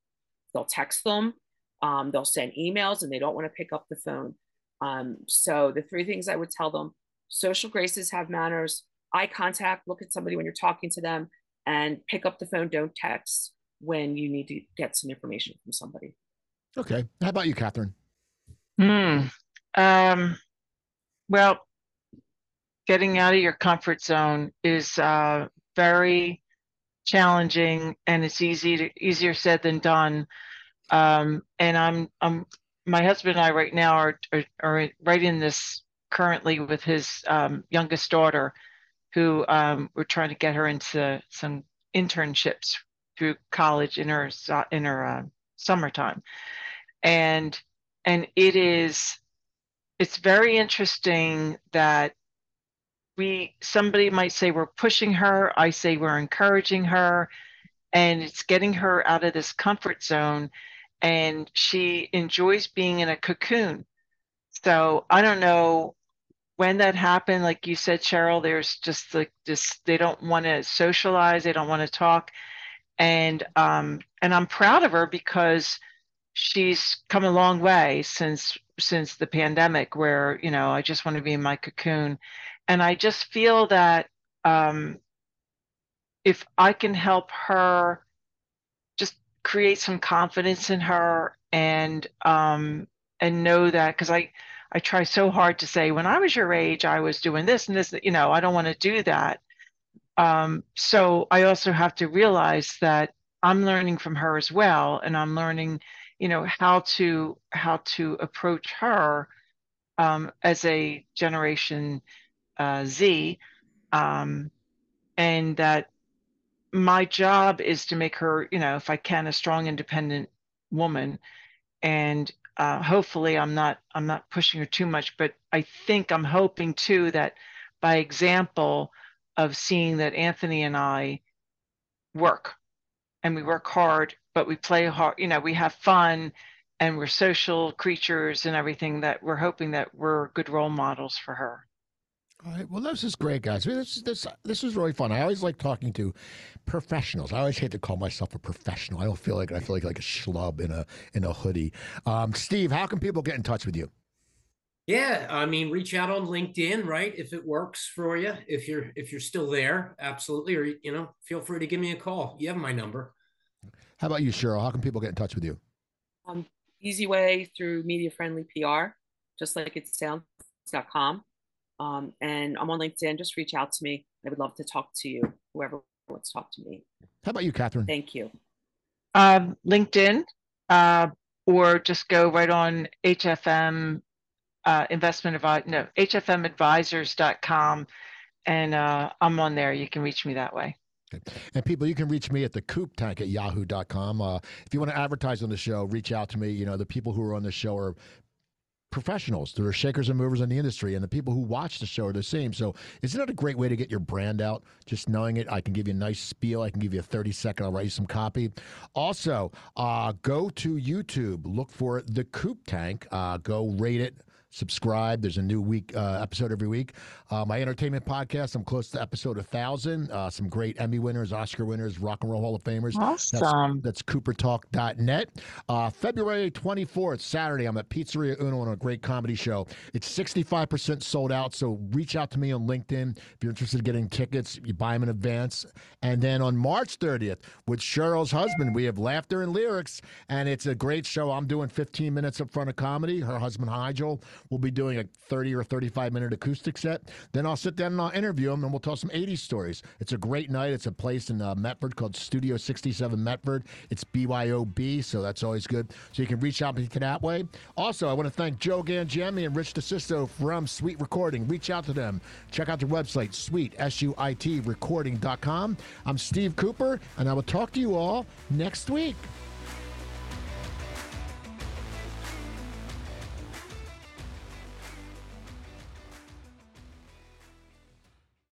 They'll text them, um, they'll send emails, and they don't want to pick up the phone. Um, so the three things I would tell them: social graces have manners, eye contact, look at somebody when you're talking to them, and pick up the phone. Don't text when you need to get some information from somebody. Okay. How about you, Catherine? Hmm. Um, well, getting out of your comfort zone is uh, very challenging, and it's easy to, easier said than done. Um, and I'm, I'm, my husband and I right now are are, are writing this currently with his um, youngest daughter, who um, we're trying to get her into some internships through college in her in her uh, summertime, and and it is it's very interesting that we somebody might say we're pushing her i say we're encouraging her and it's getting her out of this comfort zone and she enjoys being in a cocoon. So i don't know when that happened like you said cheryl there's just like this they don't want to socialize they don't want to talk. And um and i'm proud of her because she's come a long way since since the pandemic where you know i just want to be in my cocoon. And i just feel that um, if i can help her just create some confidence in her and um, and know that because i i try so hard to say when i was your age i was doing this and this you know i don't want to do that. Um, so i also have to realize that i'm learning from her as well and i'm learning you know how to how to approach her um, as a generation uh, Z, um, and that my job is to make her, you know, if I can, a strong, independent woman, and uh, hopefully I'm not I'm not pushing her too much, but I think I'm hoping too that by example of seeing that Anthony and I work and we work hard but we play hard, you know, we have fun and we're social creatures and everything that we're hoping that we're good role models for her. All right. Well, this is great, guys. I mean, this this this is really fun. I always like talking to professionals. I always hate to call myself a professional. I don't feel like I feel like like a schlub in a in a hoodie. Um, Steve, how can people get in touch with you? Yeah, I mean, reach out on LinkedIn, right? If it works for you, if you're if you're still there, absolutely. Or you know, feel free to give me a call. You have my number. How about you, Cheryl? How can people get in touch with you? Um, easy way through media friendly PR, just like it sounds.com. Um, and I'm on LinkedIn. Just reach out to me. I would love to talk to you, whoever wants to talk to me. How about you, Catherine? Thank you. Um, LinkedIn, uh, or just go right on HFM uh, investment advice, no, hfmadvisors.com. And uh, I'm on there. You can reach me that way. And people, you can reach me at the coop tank at yahoo.com. Uh, if you want to advertise on the show, reach out to me. You know, the people who are on the show are professionals. There are shakers and movers in the industry, and the people who watch the show are the same. So, isn't that a great way to get your brand out? Just knowing it, I can give you a nice spiel. I can give you a 30 second, I'll write you some copy. Also, uh, go to YouTube, look for The Coop Tank, uh, go rate it subscribe. There's a new week uh, episode every week. Uh, my entertainment podcast. I'm close to episode 1,000. Uh, some great Emmy winners, Oscar winners, Rock and Roll Hall of Famers. Awesome. That's, that's CooperTalk.net. Uh, February 24th, Saturday, I'm at Pizzeria Uno on a great comedy show. It's 65% sold out. So reach out to me on LinkedIn if you're interested in getting tickets. You buy them in advance. And then on March 30th, with Cheryl's husband, we have Laughter and Lyrics, and it's a great show. I'm doing 15 minutes up front of comedy. Her husband, Nigel, We'll be doing a 30 or 35 minute acoustic set. Then I'll sit down and I'll interview them and we'll tell some 80s stories. It's a great night. It's a place in uh, Medford called Studio 67 Medford. It's BYOB, so that's always good. So you can reach out to that way. Also, I want to thank Joe Gangemi and Rich DeSisto from Suite Recording. Reach out to them. Check out their website, suite, S-U-I-T, recording.com. I'm Steve Cooper, and I will talk to you all next week.